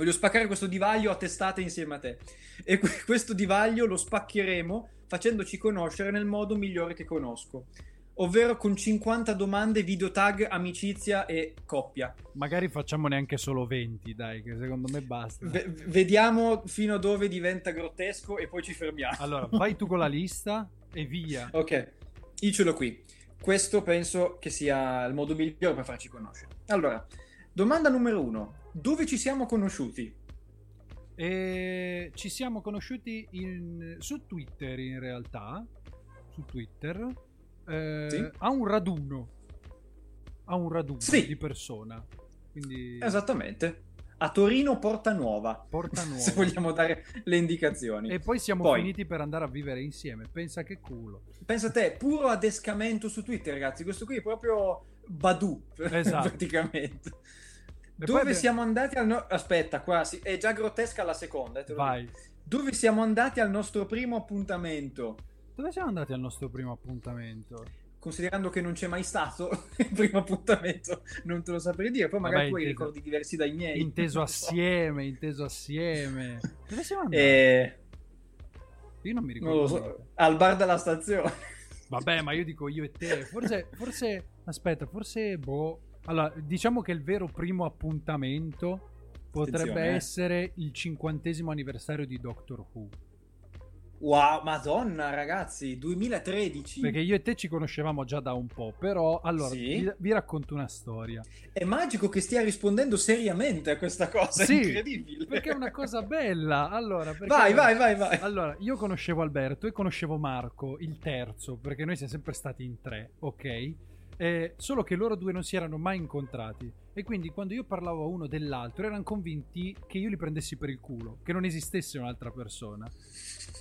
Voglio spaccare questo divario a testate insieme a te. E que- questo divario lo spaccheremo facendoci conoscere nel modo migliore che conosco. Ovvero con 50 domande, video tag, amicizia e coppia. Magari facciamo neanche solo 20, dai, che secondo me basta. V- vediamo fino a dove diventa grottesco e poi ci fermiamo. Allora, vai tu con la lista e via. Ok, io ce l'ho qui. Questo penso che sia il modo migliore per farci conoscere. Allora, domanda numero uno. Dove ci siamo conosciuti? E ci siamo conosciuti in- su Twitter in realtà. Su Twitter. eh, Sì. A un raduno. A un raduno Sì. di persona. Quindi Esattamente. A Torino Porta Nuova. Porta Nuova. Se vogliamo dare le indicazioni. E poi siamo Poi. finiti per andare a vivere insieme. Pensa che culo. Pensa a te, puro adescamento su Twitter, ragazzi. Questo qui è proprio Badu, Esatto. praticamente. Dove abbiamo- siamo andati al... no- Aspetta, qua si- è già grottesca la seconda. eh, Vai. dico. Dove siamo andati al nostro primo appuntamento? Dove siamo andati al nostro primo appuntamento? Considerando che non c'è mai stato il primo appuntamento, non te lo saprei dire. Poi magari Vabbè, tu hai inteso- ricordi diversi dai miei. Inteso assieme, inteso assieme. Dove siamo andati? Eh, Io non mi ricordo. non so, al bar della stazione. Vabbè, ma io dico io e te. Forse, forse, aspetta, forse, boh. Allora, diciamo che il vero primo appuntamento potrebbe Attenzione, eh. essere il cinquantesimo anniversario di Doctor Who. Wow, madonna, ragazzi, 2013. Perché io e te ci conoscevamo già da un po', però allora Sì. vi, vi racconto una storia. È magico che stia rispondendo seriamente a questa cosa, Sì, incredibile. Perché è una cosa bella. Allora, perché- Vai, vai, vai, vai. Allora, io conoscevo Alberto e conoscevo Marco, il terzo, perché noi siamo sempre stati in tre, ok? Eh, solo che loro due non si erano mai incontrati. E quindi quando io parlavo a uno dell'altro erano convinti che io li prendessi per il culo, che non esistesse un'altra persona.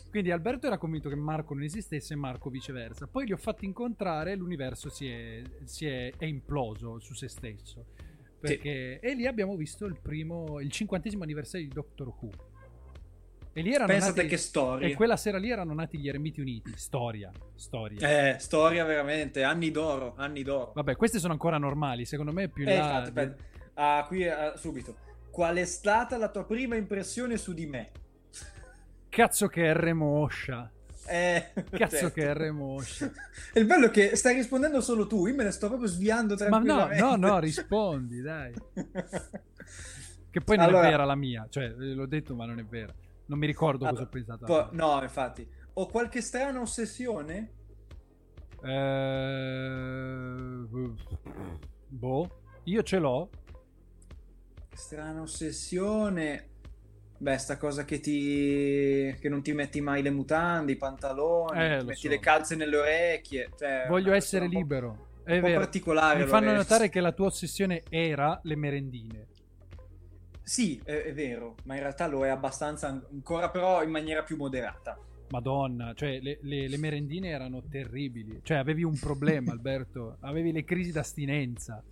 Quindi Alberto era convinto che Marco non esistesse e Marco viceversa. Poi li ho fatti incontrare e l'universo si è, si è- è imploso su se stesso. Perché, E lì abbiamo visto il primo, il cinquantesimo anniversario di Doctor Who. E lì erano Pensate nati, che storia. e quella sera lì erano nati gli Eremiti Uniti. Storia, storia. Eh, storia veramente, anni d'oro, anni d'oro. Vabbè, queste sono ancora normali. Secondo me è più Eh, là. infatti, aspetta. Ah, qui ah, subito. Qual è stata la tua prima impressione su di me? Cazzo che R moscia. Eh, Cazzo certo. che R moscia. Il bello è che stai rispondendo solo tu, io me ne sto proprio sviando Ma no, tranquillamente. no, no, rispondi, dai. Che poi non Allora- è vera la mia. Cioè, eh, l'ho detto, ma non è vera. Non mi ricordo cosa Allora, ho pensato. po- no, infatti. Ho qualche strana ossessione? Eh, boh, io ce l'ho. Strana ossessione. Beh, sta cosa che ti. che non ti metti mai le mutande, i pantaloni, Eh, metti so. le calze nelle orecchie. Cioè, Voglio essere un po'- libero. È Un po' vero. particolare. Mi fanno notare che la tua ossessione era le merendine. Sì, è, è vero, ma in realtà lo è abbastanza ancora, però in maniera più moderata. Madonna, cioè le, le- le merendine erano terribili. Cioè avevi un problema, Alberto. Avevi le crisi d'astinenza.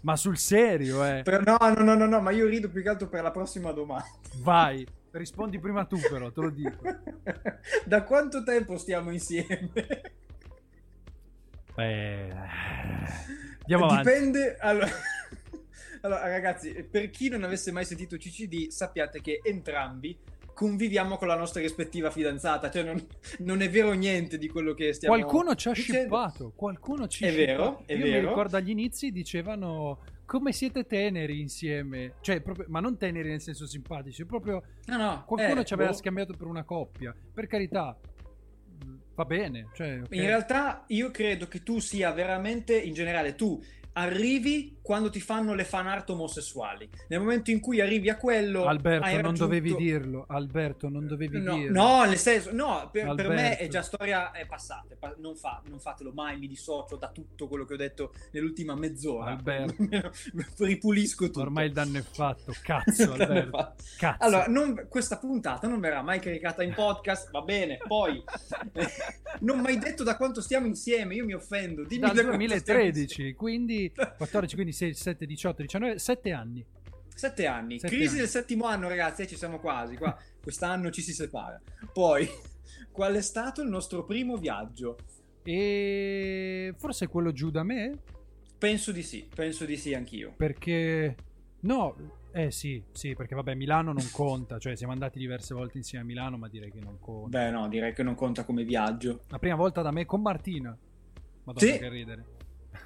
Ma sul serio, eh. Però no, no, no, no, no, ma io rido più che altro per la prossima domanda. Vai, rispondi prima tu però, te lo dico. da quanto tempo stiamo insieme? Eh, andiamo avanti. Dipende. Allora... allora, ragazzi, per chi non avesse mai sentito CCD, sappiate che entrambi conviviamo con la nostra rispettiva fidanzata. Cioè, non, non è vero niente di quello che stiamo Qualcuno ci ha dicendo. shippato, qualcuno ci ha È vero, è Io mi vero. ricordo agli inizi dicevano come siete teneri insieme. Cioè, proprio, ma non teneri nel senso simpatici, proprio No, no, qualcuno eh, ci aveva boh. scambiato per una coppia. Per carità, va bene. Cioè, ok. In realtà io credo che tu sia veramente, in generale, tu arrivi quando ti fanno le fan art omosessuali. Nel momento in cui arrivi a quello, Alberto, hai non raggiunto- dovevi dirlo. Alberto, non dovevi No, dirlo. no, nel senso, no, per, per me è già storia è passata. non, fa- non fatelo mai, mi dissocio da tutto quello che ho detto nell'ultima mezz'ora. Alberto. Ripulisco tutto. Ormai il danno è fatto. Cazzo, Alberto. fatto. Cazzo. Allora, non- questa puntata non verrà mai caricata in podcast, va bene. Poi, non mai detto da quanto stiamo insieme, io mi offendo. Dimmi dal da quanto stiamo 2013, quindi 14, quindi 6, 7, 18, 19, 7 anni. insieme. Sette anni. Sette Crisi anni. del settimo anno, ragazzi, eh, ci siamo quasi. Qua, quest'anno ci si separa. Poi, qual è stato il nostro primo viaggio? E forse quello giù da me? Penso di sì, penso di sì anch'io. Perché no, eh sì, sì, perché vabbè, Milano non conta, cioè siamo andati diverse volte insieme a Milano, ma direi che non conta. Beh, no, direi che non conta come viaggio. La prima volta da me con Martina. Madonna Sì. che ridere.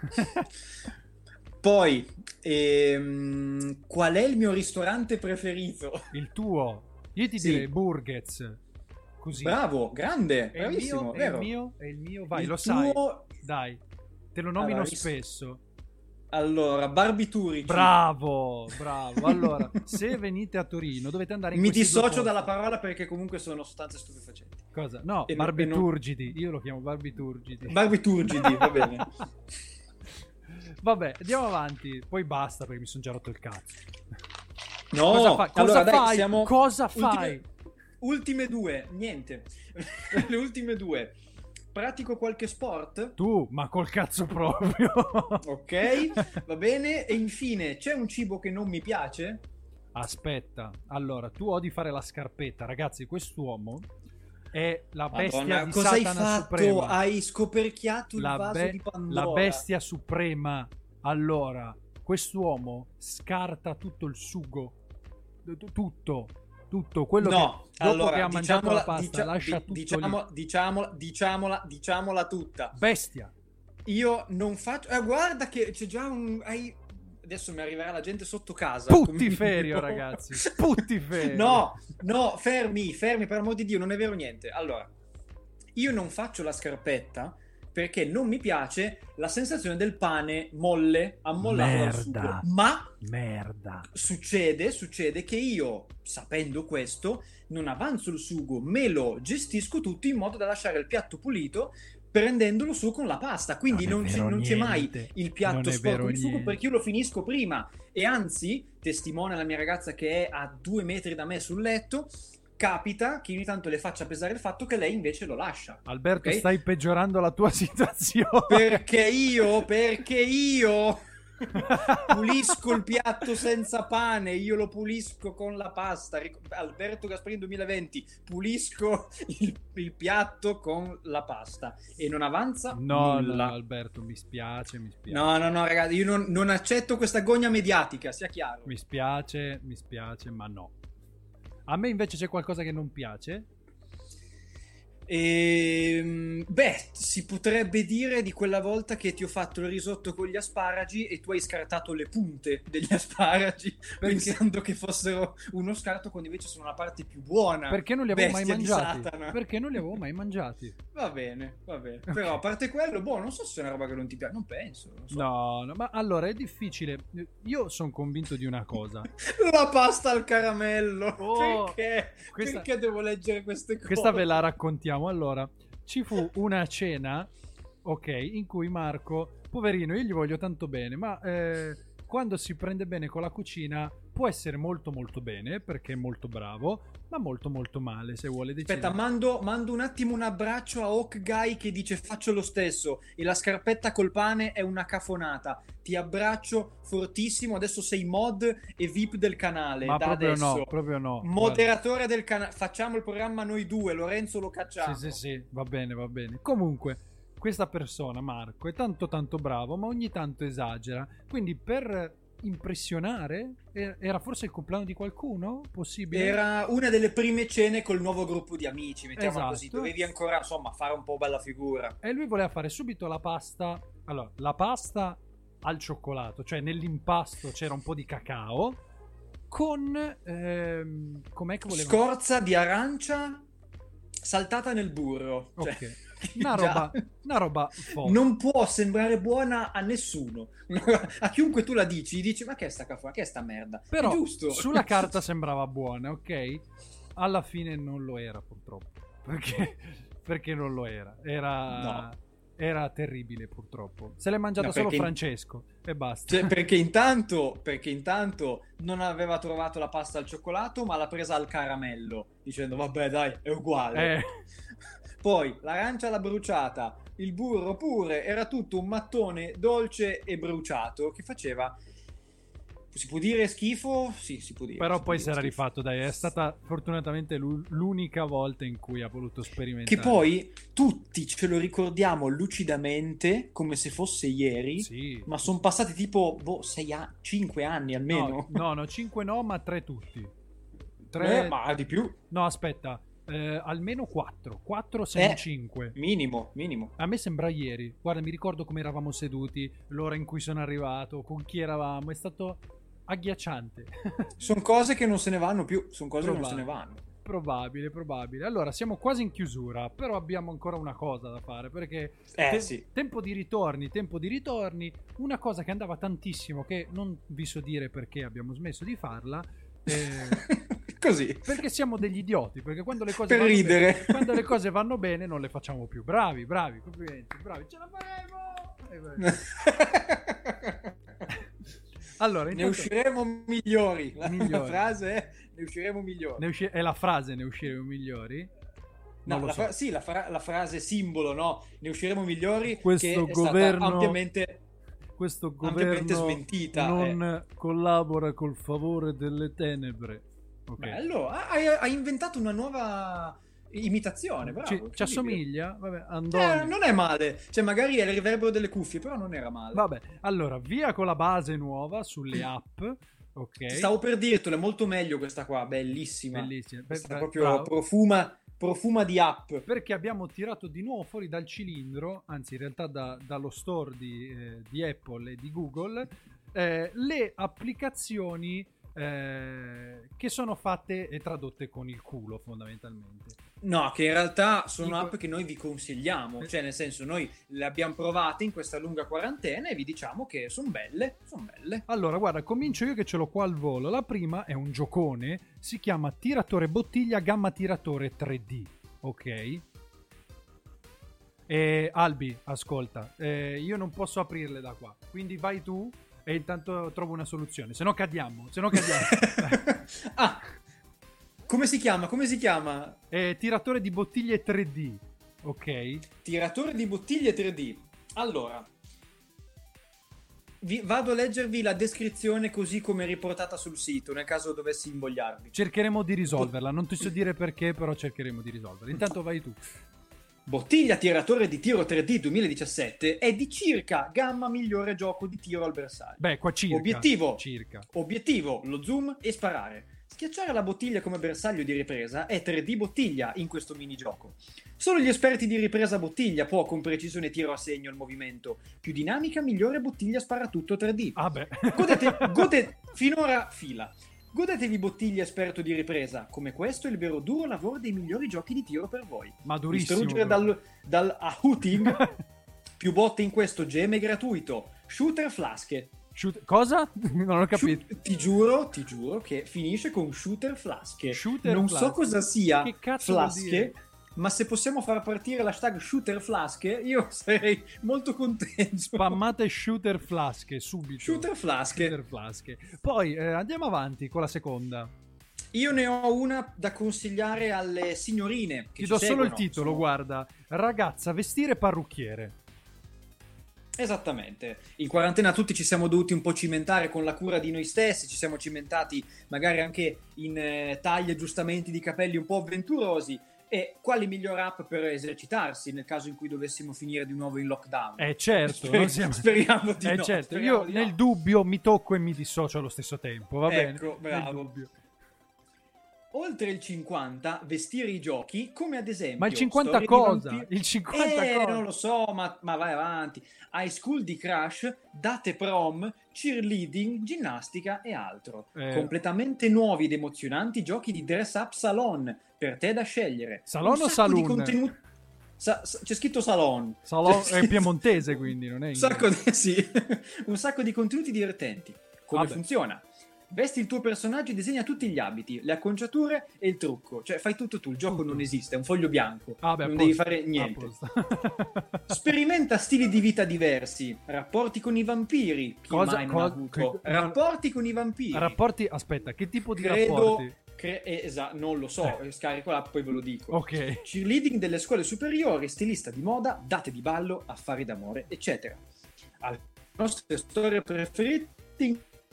Poi, ehm, qual è il mio ristorante preferito? il tuo. Io ti Sì. direi Burgers. Così. Bravo, grande, È il bravissimo, mio, è il mio, è il mio, vai, Il lo sai. tuo- Dai. Te lo nomino Allora, spesso. Allora, barbiturici. Bravo, bravo. Allora, se venite a Torino dovete andare in Mi dissocio dalla parola perché comunque sono sostanze stupefacenti. Cosa? No, E barbiturgidi. Io lo chiamo barbiturgidi. Barbiturgidi, va bene. Vabbè, andiamo avanti. Poi basta perché mi sono già rotto il cazzo. No, cosa, fa- cosa allora, dai, fai? siamo- Cosa ultime- fai? Ultime due, niente. Le ultime due. Pratico qualche sport? Tu, ma col cazzo proprio. Ok, va bene. E infine, c'è un cibo che non mi piace? Aspetta, allora, tu odi fare la scarpetta. Ragazzi, quest'uomo è la bestia Madonna, di cosa hai Satana fatto? Suprema. Hai scoperchiato il la, vaso be- di Pandora. la bestia suprema. Allora, quest'uomo scarta tutto il sugo. Tutto. Tutto. Quello No, che dopo allora, che ha mangiato diciamola, la pasta dicia- lascia tutto diciamo- lì. diciamola, diciamola, diciamola tutta. Bestia. Io non faccio. Eh, guarda che c'è già un. hai- Adesso mi arriverà la gente sotto casa. come Puttiferio, minimo. ragazzi. Puttiferio. No, no, fermi, fermi, per amor di Dio, non è vero niente. Allora, io non faccio la scarpetta perché non mi piace la sensazione del pane molle, ammollato dal Merda. sugo. Ma Merda. succede, succede che io, sapendo questo, non avanzo il sugo, me lo gestisco tutto in modo da lasciare il piatto pulito prendendolo su con la pasta. Quindi Non non, c'è, non c'è mai il piatto sporco di sugo perché io lo finisco prima. E anzi, testimone la mia ragazza che è a due metri da me sul letto, capita che ogni tanto le faccia pesare il fatto che lei invece lo lascia. Alberto, Ok? stai peggiorando la tua situazione. Perché io, perché io pulisco il piatto senza pane, io lo pulisco con la pasta. Alberto Gasparini 2020, pulisco il, il piatto con la pasta e non avanza No, no, nulla. no, Alberto, mi spiace, mi spiace. No, no, no, ragazzi, io non, non accetto questa gogna mediatica, sia chiaro. Mi spiace, mi spiace, ma no. A me invece c'è qualcosa che non piace. Ehm, beh, si potrebbe dire di quella volta che ti ho fatto il risotto con gli asparagi e tu hai scartato le punte degli asparagi pensando che fossero uno scarto quando invece sono la parte più buona. Perché non li avevo mai mangiati? Perché non li avevo mai mangiati? Va bene, va bene. Però a parte quello, boh, non so se è una roba che non ti piace, non penso. non so. No, no, ma allora è difficile. Io sono convinto di una cosa. La pasta al caramello. Oh, perché? questa- Perché devo leggere queste cose? Questa ve la raccontiamo. Allora, ci fu una cena, ok, in cui Marco, poverino, io gli voglio tanto bene, ma eh, quando si prende bene con la cucina può essere molto molto bene, perché è molto bravo, ma molto molto male se vuole decidere. Aspetta, mando, mando un attimo un abbraccio a Hawk Guy che dice faccio lo stesso e la scarpetta col pane è una cafonata. Ti abbraccio fortissimo, adesso sei mod e VIP del canale. ma proprio adesso. no, proprio no. Moderatore del canale, facciamo il programma noi due, Lorenzo lo Guarda. cacciamo. Sì, sì, sì, va bene, va bene. Comunque, questa persona, Marco, è tanto tanto bravo, ma ogni tanto esagera. Quindi per impressionare, e- era forse il compleanno di qualcuno? Possibile? Era una delle prime cene col nuovo gruppo di amici, mettiamola Esatto. così. Dovevi ancora, insomma, fare un po' bella figura. E lui voleva fare subito la pasta. Allora, la pasta al cioccolato, cioè nell'impasto c'era un po' di cacao. Con. Ehm, com'è che voleva? Scorza di arancia saltata nel burro. Cioè, Ok. Una roba, una roba non può sembrare buona a nessuno. a chiunque tu la dici, gli dici: Ma che è sta caffa? Che è sta merda? Però sulla carta sembrava buona, ok? Alla fine non lo era, purtroppo. Perché, perché non lo era. Era, No. era terribile, purtroppo. Se l'è mangiato No, solo Francesco e basta. Cioè, perché intanto, perché intanto non aveva trovato la pasta al cioccolato, ma l'ha presa al caramello, dicendo vabbè dai, è uguale. Eh, Poi l'arancia l'ha bruciata, il burro pure, era tutto un mattone dolce e bruciato che faceva... Si può dire schifo? Sì, si può dire. però si poi si era schifo. rifatto, dai. È stata fortunatamente l'u- l'unica volta in cui ha voluto sperimentare. Che poi tutti ce lo ricordiamo lucidamente come se fosse ieri, Sì. ma sono passati tipo boh, 6 anni, 5 anni almeno. No, no, no, 5 no, ma 3 tutti. Tre... Eh, ma di più, No, aspetta. Eh, almeno 4. 4 se Eh. non 5. minimo, minimo. A me sembra ieri. Guarda, mi ricordo come eravamo seduti, l'ora in cui sono arrivato, con chi eravamo. È stato agghiacciante. Sono cose che non se ne vanno più, sono cose che non se ne vanno. probabile, probabile. Allora, siamo quasi in chiusura, però abbiamo ancora una cosa da fare, perché Eh te- sì. tempo di ritorni, tempo di ritorni, una cosa che andava tantissimo, che non vi so dire perché abbiamo smesso di farla, eh, Così. perché siamo degli idioti, perché quando le cose Per vanno bene, quando le cose vanno bene non le facciamo più. Bravi, bravi, complimenti, bravi, ce la faremo! Allora, ne intanto- usciremo migliori. La, la Migliori. frase è ne usciremo migliori. ne usci- è la frase ne usciremo migliori? No, la so. fra- sì, la, fra- la frase simbolo, no? Ne usciremo migliori Questo governo- ampiamente... Questo ampiamente governo smentita, eh. non collabora col favore delle tenebre. Ok. Bello, ah, hai, hai inventato una nuova imitazione, bravo. ci, ci assomiglia? Vabbè, Eh, non è male, cioè magari è il riverbero delle cuffie, però non era male. Vabbè, allora, via con la base nuova sulle app. Ok. Stavo per dirtelo, è molto meglio questa qua, bellissima. Bellissima. Questa Beh, proprio bravo. profuma, profuma di app. Perché abbiamo tirato di nuovo fuori dal cilindro, anzi in realtà da- dallo store di, eh, di Apple e di Google, eh, le applicazioni eh, che sono fatte e tradotte con il culo fondamentalmente. No, che in realtà sono Dico- app che noi vi consigliamo, Eh. cioè nel senso noi le abbiamo provate in questa lunga quarantena e vi diciamo che sono belle, sono belle. Allora, guarda, comincio io che ce l'ho qua al volo. La prima è un giocone, si chiama Tiratore Bottiglia Gamma Tiratore 3D, ok? E Albi, ascolta, eh, io non posso aprirle da qua, quindi vai tu e intanto trovo una soluzione, se no cadiamo, se no cadiamo. ah, come si chiama? Come si chiama? Eh, tiratore di bottiglie 3D, ok? Tiratore di bottiglie 3D. Allora, vi- vado a leggervi la descrizione così come riportata sul sito, nel caso dovessi invogliarvi. Cercheremo di risolverla, non ti so dire perché, però cercheremo di risolverla. Intanto vai tu. Bottiglia tiratore di tiro 3D 2017 è di circa gamma migliore gioco di tiro al bersaglio. Beh, qua circa. Obiettivo. Circa. Obiettivo, lo zoom e sparare. Schiacciare la bottiglia come bersaglio di ripresa è 3D bottiglia in questo minigioco. Solo gli esperti di ripresa bottiglia può con precisione tiro a segno il movimento. Più dinamica, migliore bottiglia spara tutto 3D. Ah beh. Godete, gode- finora fila. Godetevi bottiglia esperto di ripresa. Come questo è il vero duro lavoro dei migliori giochi di tiro per voi. Ma durissimo. Distruggere dal, dal ahooting. Più botte in questo gemme gratuito. Shooter flasche. Shoot- Cosa? Non ho capito. Shoot- ti giuro, ti giuro che finisce con shooter flasche. Shooter non flasche. so cosa sia Che cazzo flasche? Ma se possiamo far partire l'hashtag shooter flasche, io sarei molto contento. Spammate shooter flasche subito. Shooter flasche. Shooter flasche. Poi eh, andiamo avanti con la seconda. Io ne ho una da consigliare alle signorine. Che Ti ci do solo il seguono. titolo, Sono- guarda. Ragazza, vestire parrucchiere. Esattamente. In quarantena tutti ci siamo dovuti un po' cimentare con la cura di noi stessi, ci siamo cimentati magari anche in eh, tagli e aggiustamenti di capelli un po' avventurosi. E quale miglior app per esercitarsi nel caso in cui dovessimo finire di nuovo in lockdown? Eh certo, non siamo- speriamo di Eh no. certo, speriamo io di nel no. dubbio mi tocco e mi dissocio allo stesso tempo, va bene? Ecco, Nel bravo. Oltre il 50, vestire i giochi, come ad esempio... Ma il 50 Storie di cosa? vampiri- Il 50 eh, cosa? non lo so, ma, ma vai avanti. High school di Crash, date prom, cheerleading, ginnastica e altro. Eh. Completamente nuovi ed emozionanti giochi di dress up salon, per te da scegliere. Salon o saloon? contenuti- Sa- sa- c'è scritto salon. Salon C'è è piemontese, quindi non è un inglese. sacco, di, sì, un sacco di contenuti divertenti. Come Vabbè. funziona? Vesti il tuo personaggio e disegna tutti gli abiti, le acconciature e il trucco. Cioè, fai tutto tu. Il gioco non esiste, è un foglio bianco. Ah, beh, non posto, devi fare niente. Sperimenta stili di vita diversi, rapporti con i vampiri. Chi Cosa- mai non co- ha avuto? che- Rapporti con i vampiri. rapporti, aspetta, che tipo di Credo. rapporti? cre- eh, esatto, non lo so, scarico l'app poi ve lo dico. Ok. Cheerleading delle scuole superiori, stilista di moda, date di ballo, affari d'amore, eccetera. Altre nostre storie preferite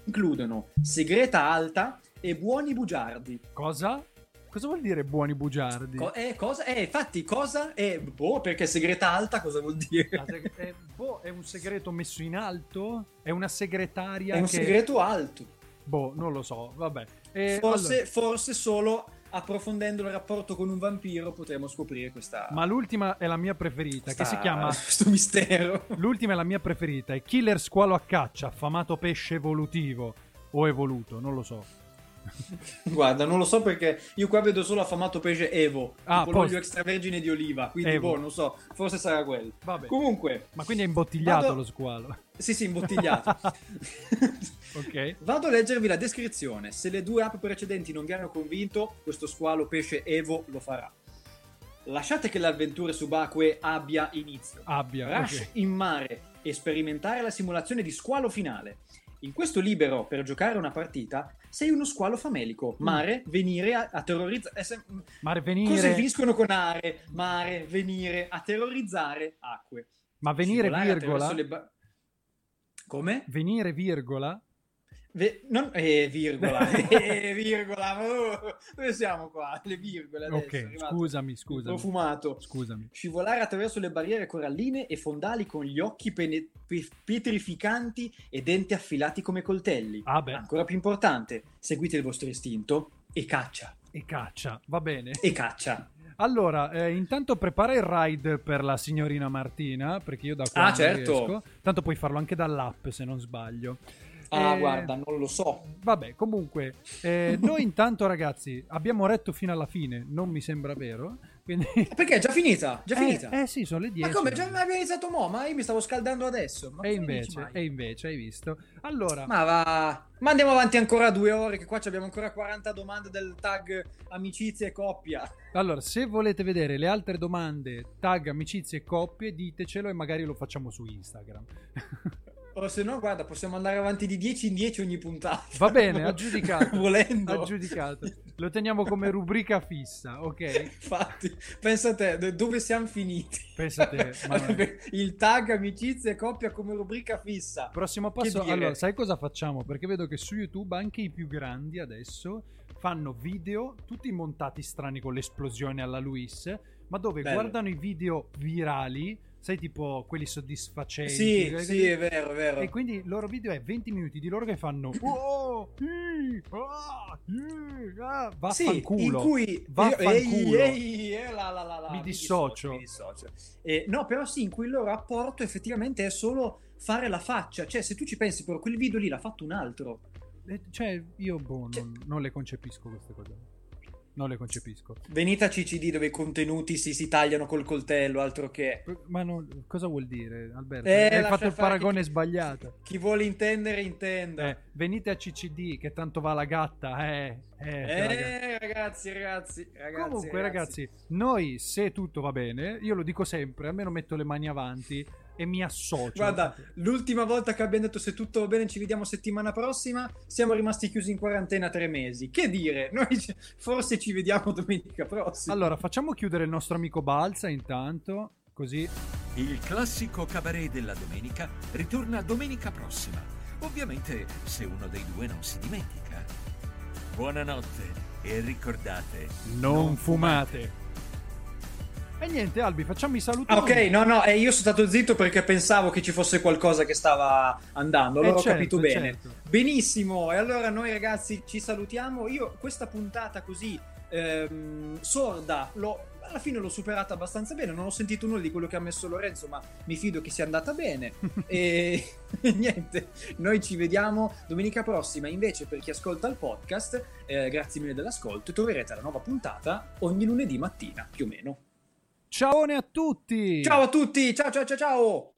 includono Segreta Alta e Buoni Bugiardi. Cosa? Cosa vuol dire buoni bugiardi? Co- eh, cosa? Eh, infatti, cosa? Eh, boh, perché Segreta Alta cosa vuol dire? Seg- è, boh, è un segreto messo in alto? È una segretaria È un che... segreto alto. Boh, non lo so, vabbè. Eh, Forse, allora, forse solo approfondendo il rapporto con un vampiro potremo scoprire questa... ma l'ultima è la mia preferita, che si questa- chiama... Questo mistero. L'ultima è la mia preferita, è Killer Squalo a caccia, affamato pesce evolutivo. O evoluto, non lo so. Guarda, non lo so perché io qua vedo solo affamato pesce Evo, Ah, posto. l'olio extravergine di oliva, quindi Evo. boh, non so, forse sarà quello. Vabbè. Comunque, Ma quindi è imbottigliato Vado- lo squalo. Sì sì, imbottigliato. ok. Vado a leggervi la descrizione. Se le due app precedenti non vi hanno convinto, questo squalo pesce Evo lo farà. Lasciate che le avventure subacquee abbia inizio. Abbia, Rush ok. in mare e sperimentare la simulazione di squalo finale. In questo libero per giocare una partita sei uno squalo famelico. Mare, venire a, a terrorizzare. Mare Cose venire... finiscono con are, mare, venire, a terrorizzare acque. Ma venire Scivolare virgola... le ba- Come? Venire virgola... Ve- non, eh, virgola, eh, virgola, oh, dove siamo qua? Le virgole adesso, Ok, scusami, scusami. Profumato. Scusami. Scivolare attraverso le barriere coralline e fondali con gli occhi pene- pe- pietrificanti e denti affilati come coltelli. Ah beh, Ancora più importante, seguite il vostro istinto e caccia. e caccia, va bene. E caccia. Allora, eh, intanto prepara il ride per la signorina Martina, perché io da qua Ah, certo. riesco. Tanto puoi farlo anche dall'app se non sbaglio. Ah, Eh, guarda, non lo so. Vabbè, comunque, eh, noi intanto ragazzi abbiamo retto fino alla fine, non mi sembra vero. Quindi... Perché è già finita? Già finita? Eh, eh sì, sono le 10. Ma come? Già abbiamo iniziato mo? Ma io mi stavo scaldando adesso. E invece, e invece, hai visto? Allora, Ma va. Ma andiamo avanti ancora due ore, che qua ci abbiamo ancora 40 domande del tag amicizia e coppia. allora, se volete vedere le altre domande, tag amicizie e coppie, ditecelo e magari lo facciamo su Instagram. O se no, guarda, possiamo andare avanti di 10 in 10 ogni puntata. Va bene, aggiudicato. Volendo. Aggiudicato. Lo teniamo come rubrica fissa, ok? Infatti, pensa a te, dove siamo finiti? Pensa te, ma- Il tag amicizia e coppia come rubrica fissa. Prossimo passo, allora, sai cosa facciamo? Perché vedo che su YouTube anche i più grandi adesso fanno video tutti montati strani con l'esplosione alla Luis, ma dove Bello. guardano i video virali, sai tipo quelli soddisfacenti. Sì, quelli- sì, è vero, è vero. E quindi il loro video è 20 minuti di loro che fanno oh, sì, ah, sì, ah", Sì, vaffanculo. in cui Vaffanculo. Ehi, ehi, eh, la, la, la, la, Mi dissocio. mi dissocio. Eh, no, però sì, in cui il loro apporto effettivamente è solo fare la faccia. Cioè, se tu ci pensi, però quel video lì l'ha fatto un altro. Eh, Cioè, io boh, Cioè- non, non le concepisco queste cose. Non le concepisco. Venite a CCD dove i contenuti si, si tagliano col coltello, altro che... Ma non- cosa vuol dire, Alberto? Eh, Hai fatto il paragone chi- sbagliato. Chi vuole intendere, intenda. Eh, venite a CCD che tanto va la gatta. Eh, eh. Eh, ragazzi, ragazzi, ragazzi. Comunque, ragazzi, noi se tutto va bene, io lo dico sempre, almeno metto le mani avanti e mi associo. Guarda, l'ultima volta che abbiamo detto se tutto va bene ci vediamo settimana prossima, siamo rimasti chiusi in quarantena tre mesi. Che dire? Noi ci- forse ci vediamo domenica prossima. Allora, facciamo chiudere il nostro amico Balza intanto, così. Il classico cabaret della domenica ritorna domenica prossima. Ovviamente se uno dei due non si dimentica. Buonanotte e ricordate... Non fumate. E niente, Albi, facciamo i saluti. Ah, ok, no, no, eh, io sono stato zitto perché pensavo che ci fosse qualcosa che stava andando. Allora Eh, ho certo, capito bene. certo. Benissimo, e allora noi ragazzi ci salutiamo. Io questa puntata così ehm, sorda, l'ho- alla fine l'ho superata abbastanza bene. Non ho sentito nulla di quello che ha messo Lorenzo, ma mi fido che sia andata bene. e niente, noi ci vediamo domenica prossima. Invece, per chi ascolta il podcast, eh, grazie mille dell'ascolto. Troverete la nuova puntata ogni lunedì mattina, più o meno. Ciao a tutti! Ciao a tutti, ciao ciao ciao ciao!